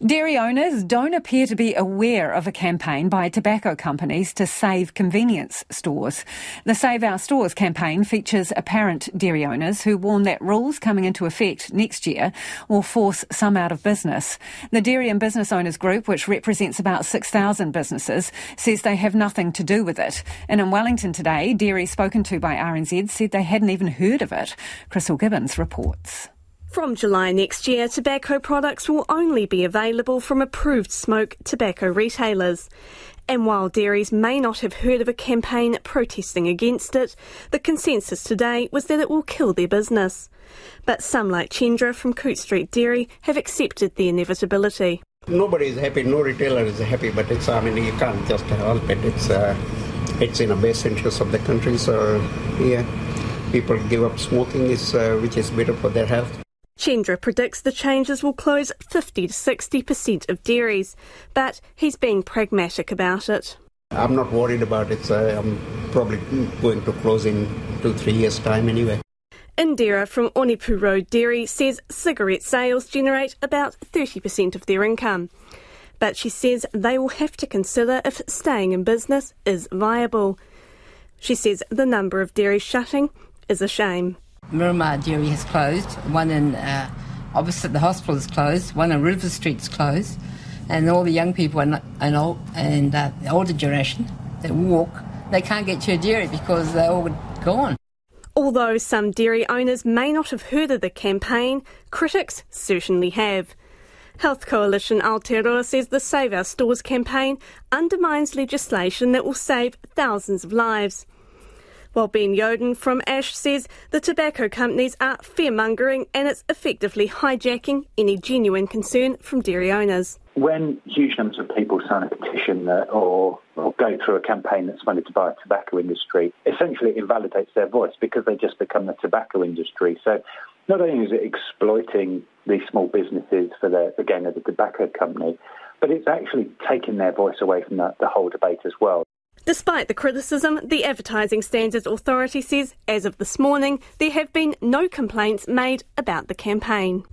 Dairy owners don't appear to be aware of a campaign by tobacco companies to save convenience stores. The Save Our Stores campaign features apparent dairy owners who warn that rules coming into effect next year will force some out of business. The Dairy and Business Owners Group, which represents about 6,000 businesses, says they have nothing to do with it. And in Wellington today, dairy spoken to by RNZ said they hadn't even heard of it. Krystal Gibbens reports. From July next year, tobacco products will only be available from approved smoke tobacco retailers. And while dairies may not have heard of a campaign protesting against it, the consensus today was that it will kill their business. But some, like Chendra from Coutts Street Dairy, have accepted the inevitability. Nobody is happy, no retailer is happy, but it's, I mean, you can't just help it. It's, uh, it's in the best interest of the country, so yeah, people give up smoking, uh, which is better for their health. Chendra predicts the changes will close 50 to 60% of dairies, but he's being pragmatic about it. I'm not worried about it. So I'm probably going to close in two, three years' time anyway. Indira from Onepu Road Dairy says cigarette sales generate about 30% of their income. But she says they will have to consider if staying in business is viable. She says the number of dairies shutting is a shame. Miramar Dairy has closed. One in uh, opposite the hospital is closed. One in River Street is closed. And all the young people and, and, old, and uh, the older generation that walk, they can't get to a dairy because they're all gone. Although some dairy owners may not have heard of the campaign, critics certainly have. Health Coalition Aotearoa says the Save Our Stores campaign undermines legislation that will save thousands of lives. While Ben Youdan from ASH says the tobacco companies are fearmongering and it's effectively hijacking any genuine concern from dairy owners. When huge numbers of people sign a petition or, or go through a campaign that's funded to buy a tobacco industry, essentially it invalidates their voice because they just become the tobacco industry. So not only is it exploiting these small businesses for the, the gain of the tobacco company, but it's actually taking their voice away from the, the whole debate as well. Despite the criticism, the Advertising Standards Authority says as of this morning, there have been no complaints made about the campaign.